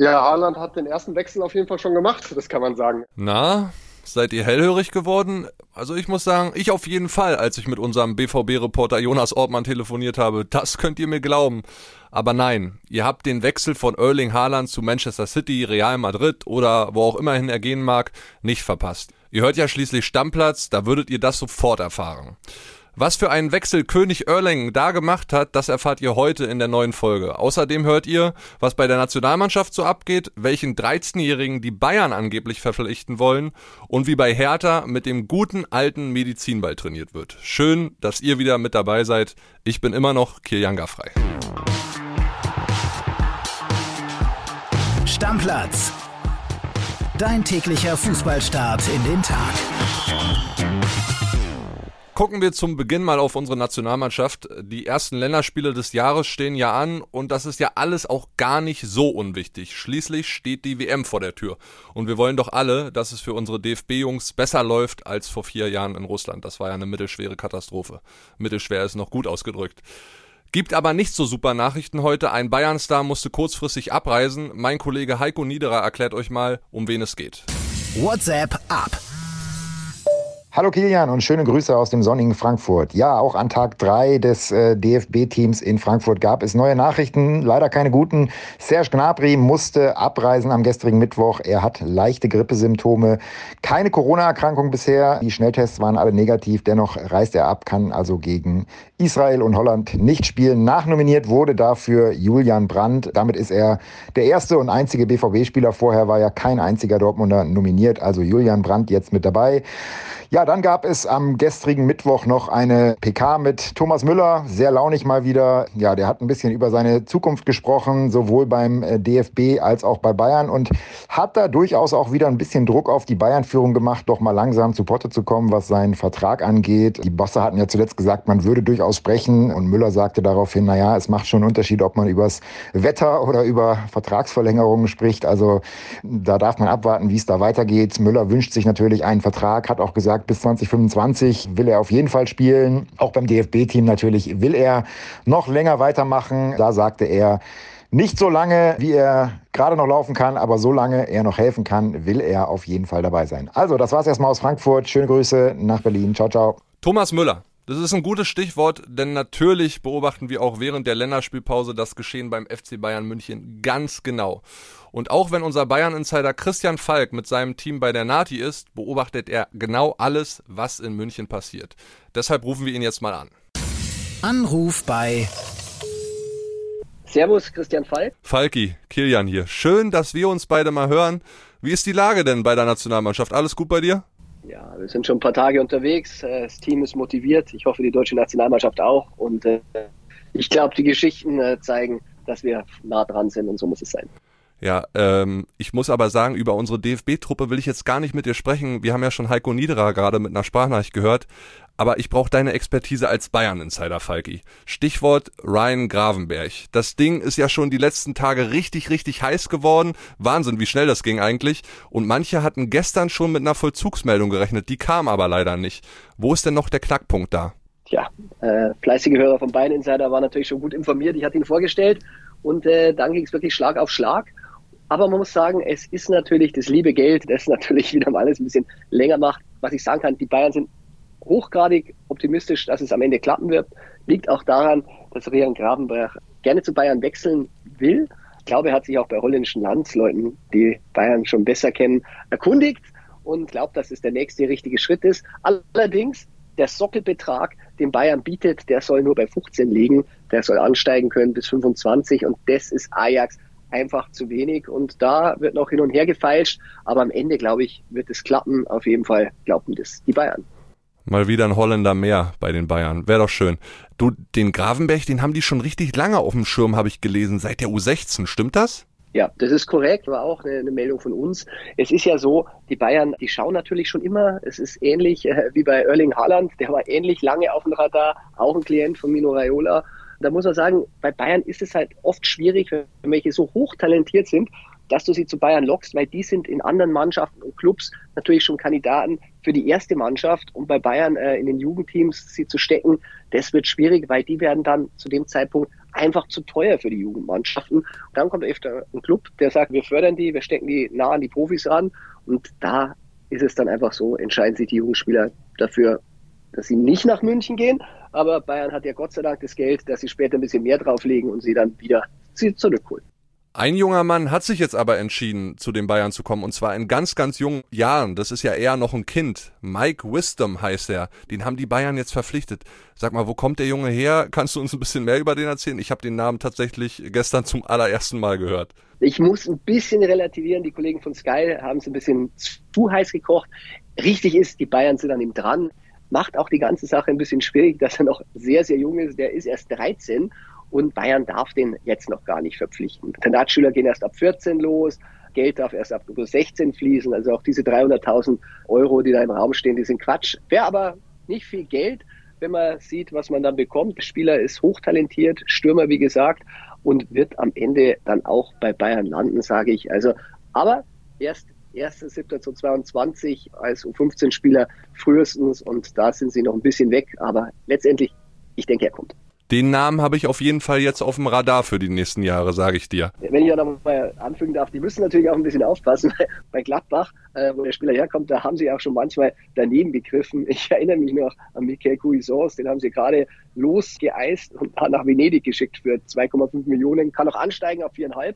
Ja, Haaland hat den ersten Wechsel auf jeden Fall schon gemacht, das kann man sagen. Na, seid ihr hellhörig geworden? Also ich muss sagen, ich auf jeden Fall, als ich mit unserem BVB-Reporter Jonas Ortmann telefoniert habe. Das könnt ihr mir glauben. Aber nein, ihr habt den Wechsel von Erling Haaland zu Manchester City, Real Madrid oder wo auch immerhin er gehen mag, nicht verpasst. Ihr hört ja schließlich Stammplatz, da würdet ihr das sofort erfahren. Was für einen Wechsel König Erling da gemacht hat, das erfahrt ihr heute in der neuen Folge. Außerdem hört ihr, was bei der Nationalmannschaft so abgeht, welchen 13-Jährigen die Bayern angeblich verpflichten wollen und wie bei Hertha mit dem guten alten Medizinball trainiert wird. Schön, dass ihr wieder mit dabei seid. Ich bin immer noch Kilian Gaffrey. Stammplatz. Dein täglicher Fußballstart in den Tag. Gucken wir zum Beginn mal auf unsere Nationalmannschaft. Die ersten Länderspiele des Jahres stehen ja an und das ist ja alles auch gar nicht so unwichtig. Schließlich steht die WM vor der Tür und wir wollen doch alle, dass es für unsere DFB-Jungs besser läuft als vor vier Jahren in Russland. Das war ja eine mittelschwere Katastrophe. Mittelschwer ist noch gut ausgedrückt. Gibt aber nicht so super Nachrichten heute. Ein Bayern-Star musste kurzfristig abreisen. Mein Kollege Heiko Niederer erklärt euch mal, um wen es geht. WhatsApp ab. Hallo Kilian und schöne Grüße aus dem sonnigen Frankfurt. Ja, auch an Tag drei des äh, DFB-Teams in Frankfurt gab es neue Nachrichten, leider keine guten. Serge Gnabry musste abreisen am gestrigen Mittwoch. Er hat leichte Grippesymptome, keine Corona-Erkrankung bisher. Die Schnelltests waren alle negativ, dennoch reist er ab, kann also gegen Israel und Holland nicht spielen. Nachnominiert wurde dafür Julian Brandt. Damit ist er der erste und einzige BVB-Spieler. Vorher war ja kein einziger Dortmunder nominiert, also Julian Brandt jetzt mit dabei. Ja, dann gab es am gestrigen Mittwoch noch eine PK mit Thomas Müller, sehr launig mal wieder. Ja, der hat ein bisschen über seine Zukunft gesprochen, sowohl beim äh, DFB als auch bei Bayern und hat da durchaus auch wieder ein bisschen Druck auf die Bayern-Führung gemacht, doch mal langsam zu Potte zu kommen, was seinen Vertrag angeht. Die Bosse hatten ja zuletzt gesagt, man würde durchaus sprechen und Müller sagte daraufhin, naja, es macht schon einen Unterschied, ob man übers Wetter oder über Vertragsverlängerungen spricht. Also da darf man abwarten, wie es da weitergeht. Müller wünscht sich natürlich einen Vertrag, hat auch gesagt, bis 2025 will er auf jeden Fall spielen. Auch beim DFB-Team natürlich will er noch länger weitermachen. Da sagte er, nicht so lange, wie er gerade noch laufen kann, aber so lange er noch helfen kann, will er auf jeden Fall dabei sein. Also, das war's erstmal aus Frankfurt. Schöne Grüße nach Berlin. Ciao, ciao. Thomas Müller. Das ist ein gutes Stichwort, denn natürlich beobachten wir auch während der Länderspielpause das Geschehen beim FC Bayern München ganz genau. Und auch wenn unser Bayern-Insider Christian Falk mit seinem Team bei der Nati ist, beobachtet er genau alles, was in München passiert. Deshalb rufen wir ihn jetzt mal an. Anruf bei Servus, Christian Falk. Falki, Kilian hier. Schön, dass wir uns beide mal hören. Wie ist die Lage denn bei der Nationalmannschaft? Alles gut bei dir? Ja, wir sind schon ein paar Tage unterwegs. Äh, das Team ist motiviert. Ich hoffe, die deutsche Nationalmannschaft auch. Und äh, ich glaube, die Geschichten äh, zeigen, dass wir nah dran sind und so muss es sein. Ja, ähm, ich muss aber sagen, über unsere DFB-Truppe will ich jetzt gar nicht mit dir sprechen. Wir haben ja schon Heiko Niederer gerade mit einer Sprachnachricht gehört. Aber ich brauche deine Expertise als Bayern-Insider, Falki. Stichwort Ryan Gravenberg. Das Ding ist ja schon die letzten Tage richtig, richtig heiß geworden. Wahnsinn, wie schnell das ging eigentlich. Und manche hatten gestern schon mit einer Vollzugsmeldung gerechnet. Die kam aber leider nicht. Wo ist denn noch der Knackpunkt da? Tja, äh, fleißige Hörer vom Bayern Insider waren natürlich schon gut informiert. Ich hatte ihn vorgestellt und äh, dann ging es wirklich Schlag auf Schlag. Aber man muss sagen, es ist natürlich das liebe Geld, das natürlich wieder mal alles ein bisschen länger macht. Was ich sagen kann, die Bayern sind hochgradig optimistisch, dass es am Ende klappen wird. Liegt auch daran, dass Rian Gravenberg gerne zu Bayern wechseln will. Ich glaube, er hat sich auch bei holländischen Landsleuten, die Bayern schon besser kennen, erkundigt und glaubt, dass es der nächste richtige Schritt ist. Allerdings, der Sockelbetrag, den Bayern bietet, der soll nur bei 15 liegen. Der soll ansteigen können bis 25 und das ist Ajax einfach zu wenig und da wird noch hin und her gefeilscht, aber am Ende, glaube ich, wird es klappen. Auf jeden Fall glauben das die Bayern. Mal wieder ein Holländer mehr bei den Bayern. Wäre doch schön. Du, den Gravenberg, den haben die schon richtig lange auf dem Schirm, habe ich gelesen, seit der U16. Stimmt das? Ja, das ist korrekt, war auch eine, eine, Meldung von uns. Es ist ja so, die Bayern, die schauen natürlich schon immer. Es ist ähnlich äh, wie bei Erling Haaland, der war ähnlich lange auf dem Radar, auch ein Klient von Mino Raiola da muss man sagen, bei Bayern ist es halt oft schwierig, wenn welche so hochtalentiert sind, dass du sie zu Bayern lockst, weil die sind in anderen Mannschaften und Clubs natürlich schon Kandidaten für die erste Mannschaft und bei Bayern äh, in den Jugendteams sie zu stecken, das wird schwierig, weil die werden dann zu dem Zeitpunkt einfach zu teuer für die Jugendmannschaften. Und dann kommt öfter ein Club, der sagt, wir fördern die, wir stecken die nah an die Profis ran. Und da ist es dann einfach so, entscheiden sich die Jugendspieler dafür, dass sie nicht nach München gehen. Aber Bayern hat ja Gott sei Dank das Geld, dass sie später ein bisschen mehr drauflegen und sie dann wieder zurückholen. Ein junger Mann hat sich jetzt aber entschieden, zu den Bayern zu kommen, und zwar in ganz, ganz jungen Jahren. Das ist ja eher noch ein Kind. Mike Wisdom heißt er. Den haben die Bayern jetzt verpflichtet. Sag mal, wo kommt der Junge her? Kannst du uns ein bisschen mehr über den erzählen? Ich habe den Namen tatsächlich gestern zum allerersten Mal gehört. Ich muss ein bisschen relativieren. Die Kollegen von Sky haben es ein bisschen zu heiß gekocht. Richtig ist, die Bayern sind an ihm dran. Macht auch die ganze Sache ein bisschen schwierig, dass er noch sehr, sehr jung ist. Der ist erst 13 und Bayern darf den jetzt noch gar nicht verpflichten. Internatsschüler gehen erst ab 14 los. Geld darf erst ab 16 fließen. Also auch diese 300.000 Euro, die da im Raum stehen, die sind Quatsch. Wäre aber nicht viel Geld, wenn man sieht, was man dann bekommt. Der Spieler ist hochtalentiert, Stürmer, wie gesagt, und wird am Ende dann auch bei Bayern landen, sage ich. Also, aber erst 1.7.2022 als U15-Spieler frühestens und da sind sie noch ein bisschen weg, aber letztendlich, ich denke, er kommt. Den Namen habe ich auf jeden Fall jetzt auf dem Radar für die nächsten Jahre, sage ich dir. Wenn ich ja noch mal anfügen darf, die müssen natürlich auch ein bisschen aufpassen. Bei Gladbach, äh, wo der Spieler herkommt, da haben sie auch schon manchmal daneben gegriffen. Ich erinnere mich noch an Michael Cuisance, den haben sie gerade losgeeist und nach Venedig geschickt für 2,5 Millionen, kann auch ansteigen auf 4,5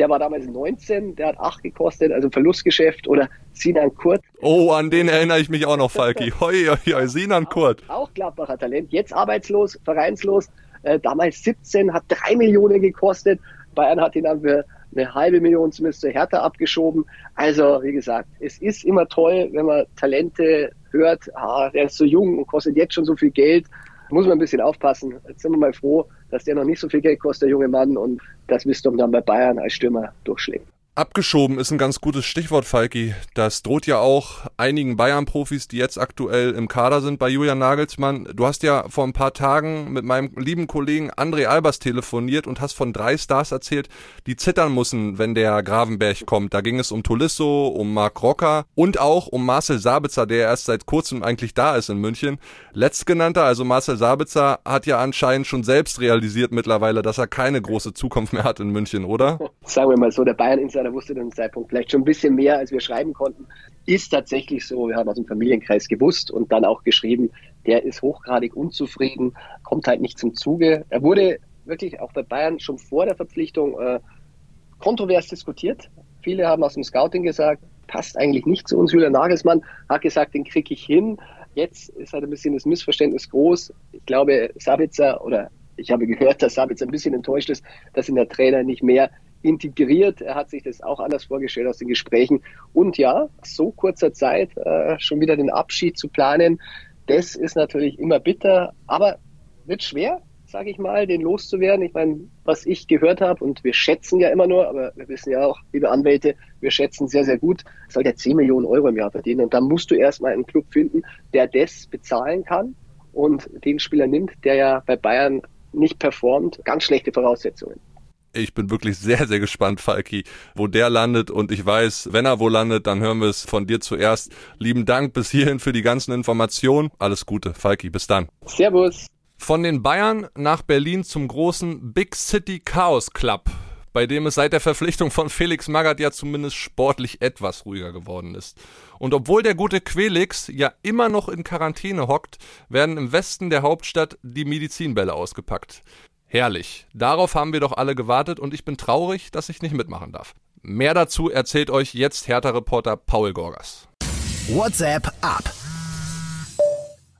der war damals 19, der hat 8 gekostet, also Verlustgeschäft. Oder Sinan Kurt. Oh, an den erinnere ich mich auch noch, Falki. Hoi, hoi, hoi, Sinan Kurt. Auch, auch Gladbacher Talent, jetzt arbeitslos, vereinslos. Äh, damals 17, hat 3 Millionen gekostet. Bayern hat ihn dann für eine halbe Million zumindest zur Hertha abgeschoben. Also, wie gesagt, es ist immer toll, wenn man Talente hört, ah, der ist so jung und kostet jetzt schon so viel Geld muss man ein bisschen aufpassen. Jetzt sind wir mal froh, dass der noch nicht so viel Geld kostet, der junge Mann, und das Wisdom dann bei Bayern als Stürmer durchschlägt. Abgeschoben ist ein ganz gutes Stichwort, Falki. Das droht ja auch einigen Bayern-Profis, die jetzt aktuell im Kader sind bei Julian Nagelsmann. Du hast ja vor ein paar Tagen mit meinem lieben Kollegen André Albers telefoniert und hast von drei Stars erzählt, die zittern müssen, wenn der Gravenberg kommt. Da ging es um Tolisso, um Marc Rocker und auch um Marcel Sabitzer, der erst seit kurzem eigentlich da ist in München. Letztgenannter, also Marcel Sabitzer, hat ja anscheinend schon selbst realisiert mittlerweile, dass er keine große Zukunft mehr hat in München, oder? Sagen wir mal so, der Bayern-Insider der wusste den Zeitpunkt vielleicht schon ein bisschen mehr, als wir schreiben konnten. Ist tatsächlich so, wir haben aus dem Familienkreis gewusst und dann auch geschrieben, der ist hochgradig unzufrieden, kommt halt nicht zum Zuge. Er wurde wirklich auch bei Bayern schon vor der Verpflichtung äh, kontrovers diskutiert. Viele haben aus dem Scouting gesagt, passt eigentlich nicht zu uns. Julian Nagelsmann hat gesagt, den kriege ich hin. Jetzt ist halt ein bisschen das Missverständnis groß. Ich glaube, Sabitzer oder ich habe gehört, dass Sabitzer ein bisschen enttäuscht ist, dass ihn der Trainer nicht mehr integriert. Er hat sich das auch anders vorgestellt aus den Gesprächen. Und ja, so kurzer Zeit äh, schon wieder den Abschied zu planen, das ist natürlich immer bitter, aber wird schwer, sage ich mal, den loszuwerden. Ich meine, was ich gehört habe, und wir schätzen ja immer nur, aber wir wissen ja auch, liebe Anwälte, wir schätzen sehr, sehr gut, soll der 10 Millionen Euro im Jahr verdienen. Und dann musst du erstmal einen Club finden, der das bezahlen kann und den Spieler nimmt, der ja bei Bayern nicht performt. Ganz schlechte Voraussetzungen. Ich bin wirklich sehr, sehr gespannt, Falki, wo der landet. Und ich weiß, wenn er wo landet, dann hören wir es von dir zuerst. Lieben Dank bis hierhin für die ganzen Informationen. Alles Gute, Falki. Bis dann. Servus. Von den Bayern nach Berlin zum großen Big City Chaos Club, bei dem es seit der Verpflichtung von Felix Magath ja zumindest sportlich etwas ruhiger geworden ist. Und obwohl der gute Quelix ja immer noch in Quarantäne hockt, werden im Westen der Hauptstadt die Medizinbälle ausgepackt. Herrlich. Darauf haben wir doch alle gewartet und ich bin traurig, dass ich nicht mitmachen darf. Mehr dazu erzählt euch jetzt Hertha-Reporter Paul Gorgas. WhatsApp ab.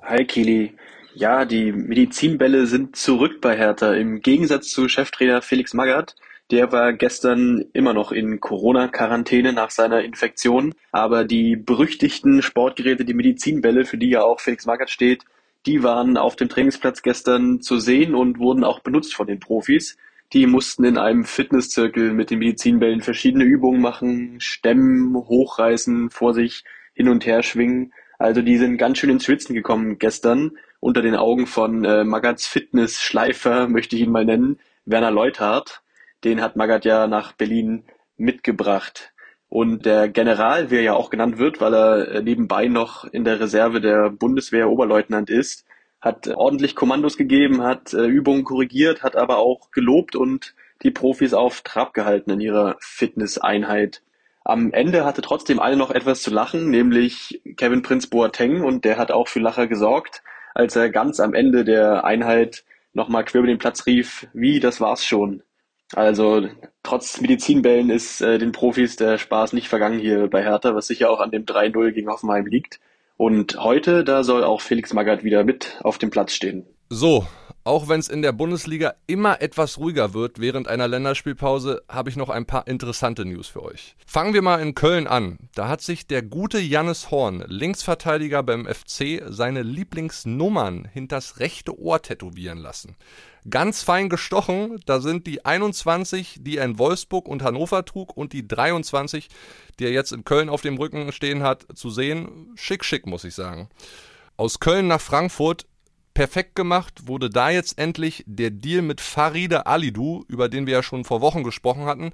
Hi Kili. Ja, die Medizinbälle sind zurück bei Hertha. Im Gegensatz zu Cheftrainer Felix Magath. Der war gestern immer noch in Corona-Quarantäne nach seiner Infektion. Aber die berüchtigten Sportgeräte, die Medizinbälle, für die ja auch Felix Magath steht, die waren auf dem Trainingsplatz gestern zu sehen und wurden auch benutzt von den Profis. Die mussten in einem Fitnesszirkel mit den Medizinbällen verschiedene Übungen machen, stemmen, hochreißen, vor sich hin und her schwingen. Also die sind ganz schön ins Schwitzen gekommen gestern unter den Augen von äh, Magats Fitness-Schleifer, möchte ich ihn mal nennen, Werner Leuthardt. Den hat Magat ja nach Berlin mitgebracht. Und der General, wie er ja auch genannt wird, weil er äh, nebenbei noch in der Reserve der Bundeswehr Oberleutnant ist, hat ordentlich Kommandos gegeben, hat äh, Übungen korrigiert, hat aber auch gelobt und die Profis auf Trab gehalten in ihrer Fitnesseinheit. Am Ende hatte trotzdem alle noch etwas zu lachen, nämlich Kevin Prince Boateng und der hat auch für Lacher gesorgt, als er ganz am Ende der Einheit nochmal quer über den Platz rief, wie, das war's schon. Also trotz Medizinbällen ist äh, den Profis der Spaß nicht vergangen hier bei Hertha, was sicher auch an dem 3-0 gegen Hoffenheim liegt. Und heute, da soll auch Felix Magath wieder mit auf dem Platz stehen. So, auch wenn es in der Bundesliga immer etwas ruhiger wird während einer Länderspielpause, habe ich noch ein paar interessante News für euch. Fangen wir mal in Köln an. Da hat sich der gute Jannis Horn, Linksverteidiger beim FC, seine Lieblingsnummern hinters rechte Ohr tätowieren lassen. Ganz fein gestochen, da sind die 21, die er in Wolfsburg und Hannover trug und die 23, die er jetzt in Köln auf dem Rücken stehen hat, zu sehen. Schick, schick, muss ich sagen. Aus Köln nach Frankfurt perfekt gemacht wurde da jetzt endlich der Deal mit Faride Alidou, über den wir ja schon vor Wochen gesprochen hatten.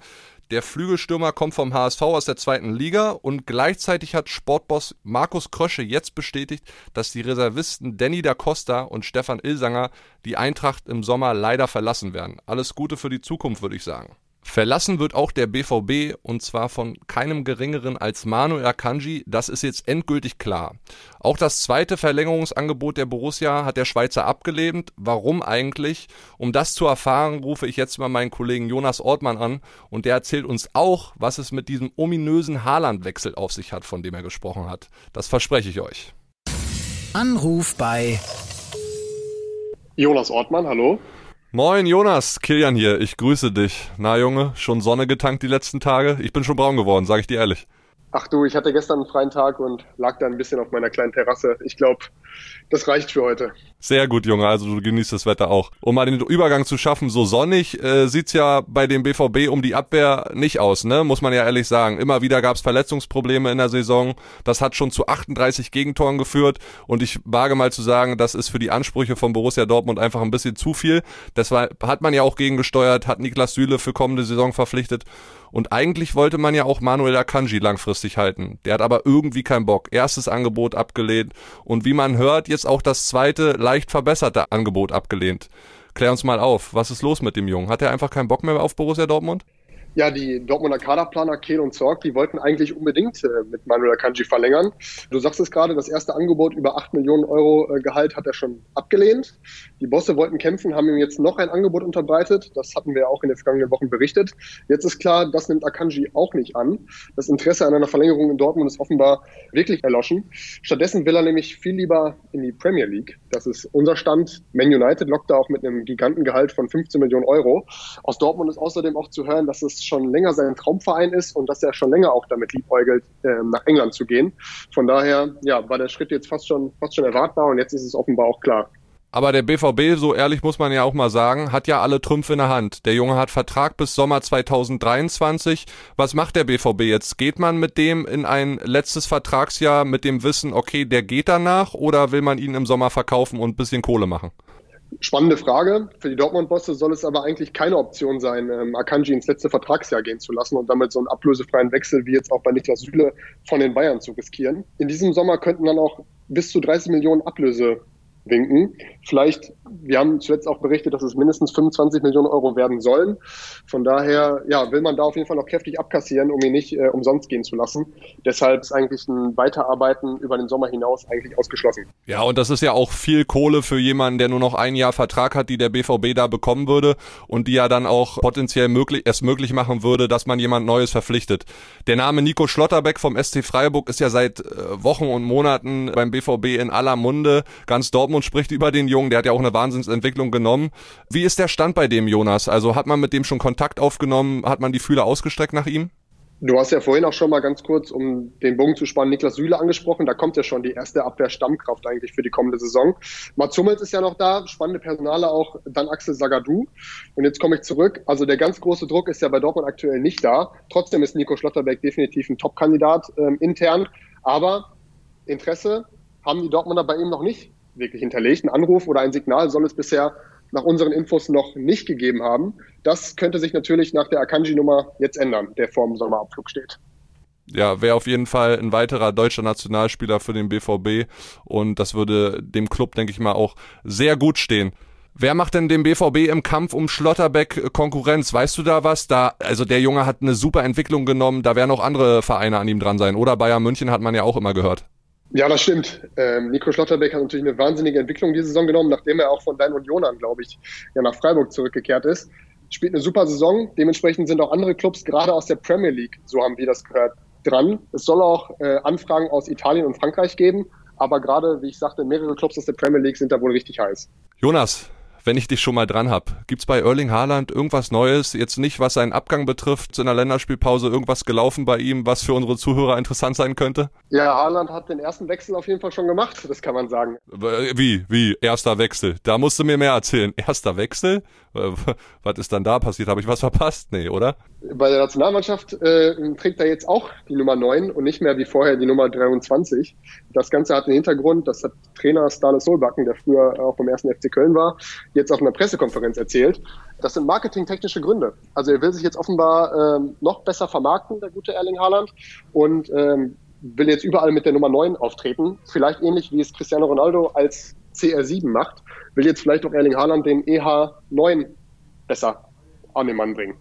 Der Flügelstürmer kommt vom HSV aus der zweiten Liga und gleichzeitig hat Sportboss Markus Krösche jetzt bestätigt, dass die Reservisten Danny da Costa und Stefan Ilsanger die Eintracht im Sommer leider verlassen werden. Alles Gute für die Zukunft, würde ich sagen. Verlassen wird auch der BVB und zwar von keinem geringeren als Manuel Akanji. Das ist jetzt endgültig klar. Auch das zweite Verlängerungsangebot der Borussia hat der Schweizer abgelehnt. Warum eigentlich? Um das zu erfahren, rufe ich jetzt mal meinen Kollegen Jonas Ortmann an und der erzählt uns auch, was es mit diesem ominösen Haaland-Wechsel auf sich hat, von dem er gesprochen hat. Das verspreche ich euch. Anruf bei Jonas Ortmann, hallo. Moin Jonas, Kilian hier, ich grüße dich. Na Junge, schon Sonne getankt die letzten Tage? Ich bin schon braun geworden, sage ich dir ehrlich. Ach du, ich hatte gestern einen freien Tag und lag da ein bisschen auf meiner kleinen Terrasse. Ich glaube, das reicht für heute. Sehr gut, Junge. Also du genießt das Wetter auch. Um mal den Übergang zu schaffen, so sonnig äh, sieht's ja bei dem BVB um die Abwehr nicht aus, ne? Muss man ja ehrlich sagen. Immer wieder gab's Verletzungsprobleme in der Saison. Das hat schon zu 38 Gegentoren geführt. Und ich wage mal zu sagen, das ist für die Ansprüche von Borussia Dortmund einfach ein bisschen zu viel. Deshalb hat man ja auch gegengesteuert, hat Niklas Süle für kommende Saison verpflichtet. Und eigentlich wollte man ja auch Manuel Akanji langfristig halten. Der hat aber irgendwie keinen Bock. Erstes Angebot abgelehnt und wie man hört, jetzt auch das zweite, leicht verbesserte Angebot abgelehnt. Klär uns mal auf, was ist los mit dem Jungen? Hat er einfach keinen Bock mehr auf Borussia Dortmund? Ja, die Dortmunder Kaderplaner Kehl und Zorg, die wollten eigentlich unbedingt äh, mit Manuel Akanji verlängern. Du sagst es gerade, das erste Angebot über 8 Millionen Euro äh, Gehalt hat er schon abgelehnt. Die Bosse wollten kämpfen, haben ihm jetzt noch ein Angebot unterbreitet. Das hatten wir auch in den vergangenen Wochen berichtet. Jetzt ist klar, das nimmt Akanji auch nicht an. Das Interesse an einer Verlängerung in Dortmund ist offenbar wirklich erloschen. Stattdessen will er nämlich viel lieber in die Premier League. Das ist unser Stand. Man United lockt da auch mit einem Gigantengehalt von 15 Millionen Euro. Aus Dortmund ist außerdem auch zu hören, dass es schon länger sein Traumverein ist und dass er schon länger auch damit liebäugelt, äh, nach England zu gehen. Von daher ja, war der Schritt jetzt fast schon, fast schon erwartbar und jetzt ist es offenbar auch klar. Aber der BVB, so ehrlich muss man ja auch mal sagen, hat ja alle Trümpfe in der Hand. Der Junge hat Vertrag bis Sommer 2023. Was macht der BVB jetzt? Geht man mit dem in ein letztes Vertragsjahr mit dem Wissen, okay, der geht danach oder will man ihn im Sommer verkaufen und ein bisschen Kohle machen? Spannende Frage. Für die Dortmund-Bosse soll es aber eigentlich keine Option sein, ähm, Akanji ins letzte Vertragsjahr gehen zu lassen und damit so einen ablösefreien Wechsel wie jetzt auch bei Niklas Süle von den Bayern zu riskieren. In diesem Sommer könnten dann auch bis zu 30 Millionen Ablöse winken. Vielleicht, wir haben zuletzt auch berichtet, dass es mindestens 25 Millionen Euro werden sollen. Von daher, ja, will man da auf jeden Fall noch kräftig abkassieren, um ihn nicht äh, umsonst gehen zu lassen. Deshalb ist eigentlich ein Weiterarbeiten über den Sommer hinaus eigentlich ausgeschlossen. Ja, und das ist ja auch viel Kohle für jemanden, der nur noch ein Jahr Vertrag hat, die der BVB da bekommen würde und die ja dann auch potenziell möglich, es möglich machen würde, dass man jemand Neues verpflichtet. Der Name Nico Schlotterbeck vom SC Freiburg ist ja seit äh, Wochen und Monaten beim BVB in aller Munde. Ganz Dortmund Dortmund spricht über den Jungen, der hat ja auch eine Wahnsinnsentwicklung genommen. Wie ist der Stand bei dem, Jonas? Also hat man mit dem schon Kontakt aufgenommen? Hat man die Fühler ausgestreckt nach ihm? Du hast ja vorhin auch schon mal ganz kurz, um den Bogen zu spannen, Niklas Süle angesprochen. Da kommt ja schon die erste Abwehrstammkraft eigentlich für die kommende Saison. Mats Hummels ist ja noch da, spannende Personale auch, dann Axel Sagadou. Und jetzt komme ich zurück. Also der ganz große Druck ist ja bei Dortmund aktuell nicht da. Trotzdem ist Nico Schlotterbeck definitiv ein Top-Kandidat ähm, intern. Aber Interesse haben die Dortmunder bei ihm noch nicht wirklich hinterlegt. Ein Anruf oder ein Signal soll es bisher nach unseren Infos noch nicht gegeben haben. Das könnte sich natürlich nach der Akanji-Nummer jetzt ändern, der vor dem Sommerabflug steht. ja, wäre auf jeden Fall ein weiterer deutscher Nationalspieler für den BVB und das würde dem Club, denke ich mal, auch sehr gut stehen. Wer macht denn dem BVB im Kampf um Schlotterbeck Konkurrenz? Weißt du da was? Da, also der Junge hat eine super Entwicklung genommen, da werden auch andere Vereine an ihm dran sein. Oder Bayern München hat man ja auch immer gehört. Ja, das stimmt. Ähm, Nico Schlotterbeck hat natürlich eine wahnsinnige Entwicklung diese Saison genommen, nachdem er auch von Dein Unionern, glaube ich, ja nach Freiburg zurückgekehrt ist. Spielt eine super Saison. Dementsprechend sind auch andere Clubs, gerade aus der Premier League, so haben wir das gehört, dran. Es soll auch äh, Anfragen aus Italien und Frankreich geben. Aber gerade, wie ich sagte, mehrere Clubs aus der Premier League sind da wohl richtig heiß. Jonas, wenn ich dich schon mal dran hab. Gibt's bei Erling Haaland irgendwas Neues? Jetzt nicht, was seinen Abgang betrifft, in der Länderspielpause irgendwas gelaufen bei ihm, was für unsere Zuhörer interessant sein könnte? Ja, Haaland hat den ersten Wechsel auf jeden Fall schon gemacht, das kann man sagen. Wie, wie, erster Wechsel? Da musst du mir mehr erzählen. Erster Wechsel? Was ist dann da passiert? Habe ich was verpasst? Nee, oder? Bei der Nationalmannschaft äh, trägt er jetzt auch die Nummer 9 und nicht mehr wie vorher die Nummer 23. Das Ganze hat den Hintergrund, das hat Trainer Stale Solbakken, der früher auch beim ersten FC Köln war, jetzt auf einer Pressekonferenz erzählt. Das sind marketingtechnische Gründe. Also er will sich jetzt offenbar ähm, noch besser vermarkten, der gute Erling Haaland, und ähm, will jetzt überall mit der Nummer 9 auftreten. Vielleicht ähnlich wie es Cristiano Ronaldo als CR7 macht, will jetzt vielleicht auch Erling Haaland den EH9 besser an den Mann bringen.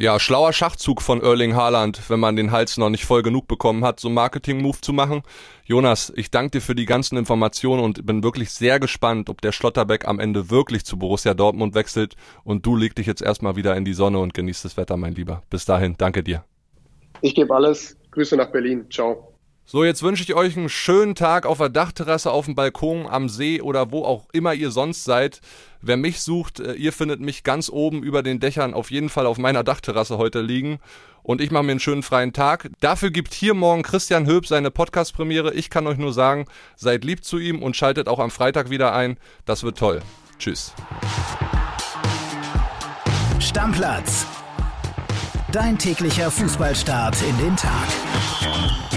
Ja, schlauer Schachzug von Erling Haaland, wenn man den Hals noch nicht voll genug bekommen hat, so einen Marketing-Move zu machen. Jonas, ich danke dir für die ganzen Informationen und bin wirklich sehr gespannt, ob der Schlotterbeck am Ende wirklich zu Borussia Dortmund wechselt und du leg dich jetzt erstmal wieder in die Sonne und genießt das Wetter, mein Lieber. Bis dahin, danke dir. Ich gebe alles. Grüße nach Berlin. Ciao. So, jetzt wünsche ich euch einen schönen Tag auf der Dachterrasse, auf dem Balkon, am See oder wo auch immer ihr sonst seid. Wer mich sucht, äh, ihr findet mich ganz oben über den Dächern auf jeden Fall auf meiner Dachterrasse heute liegen. Und ich mache mir einen schönen freien Tag. Dafür gibt hier morgen Christian Höb seine Podcast-Premiere. Ich kann euch nur sagen, seid lieb zu ihm und schaltet auch am Freitag wieder ein. Das wird toll. Tschüss. Stammplatz. Dein täglicher Fußballstart in den Tag.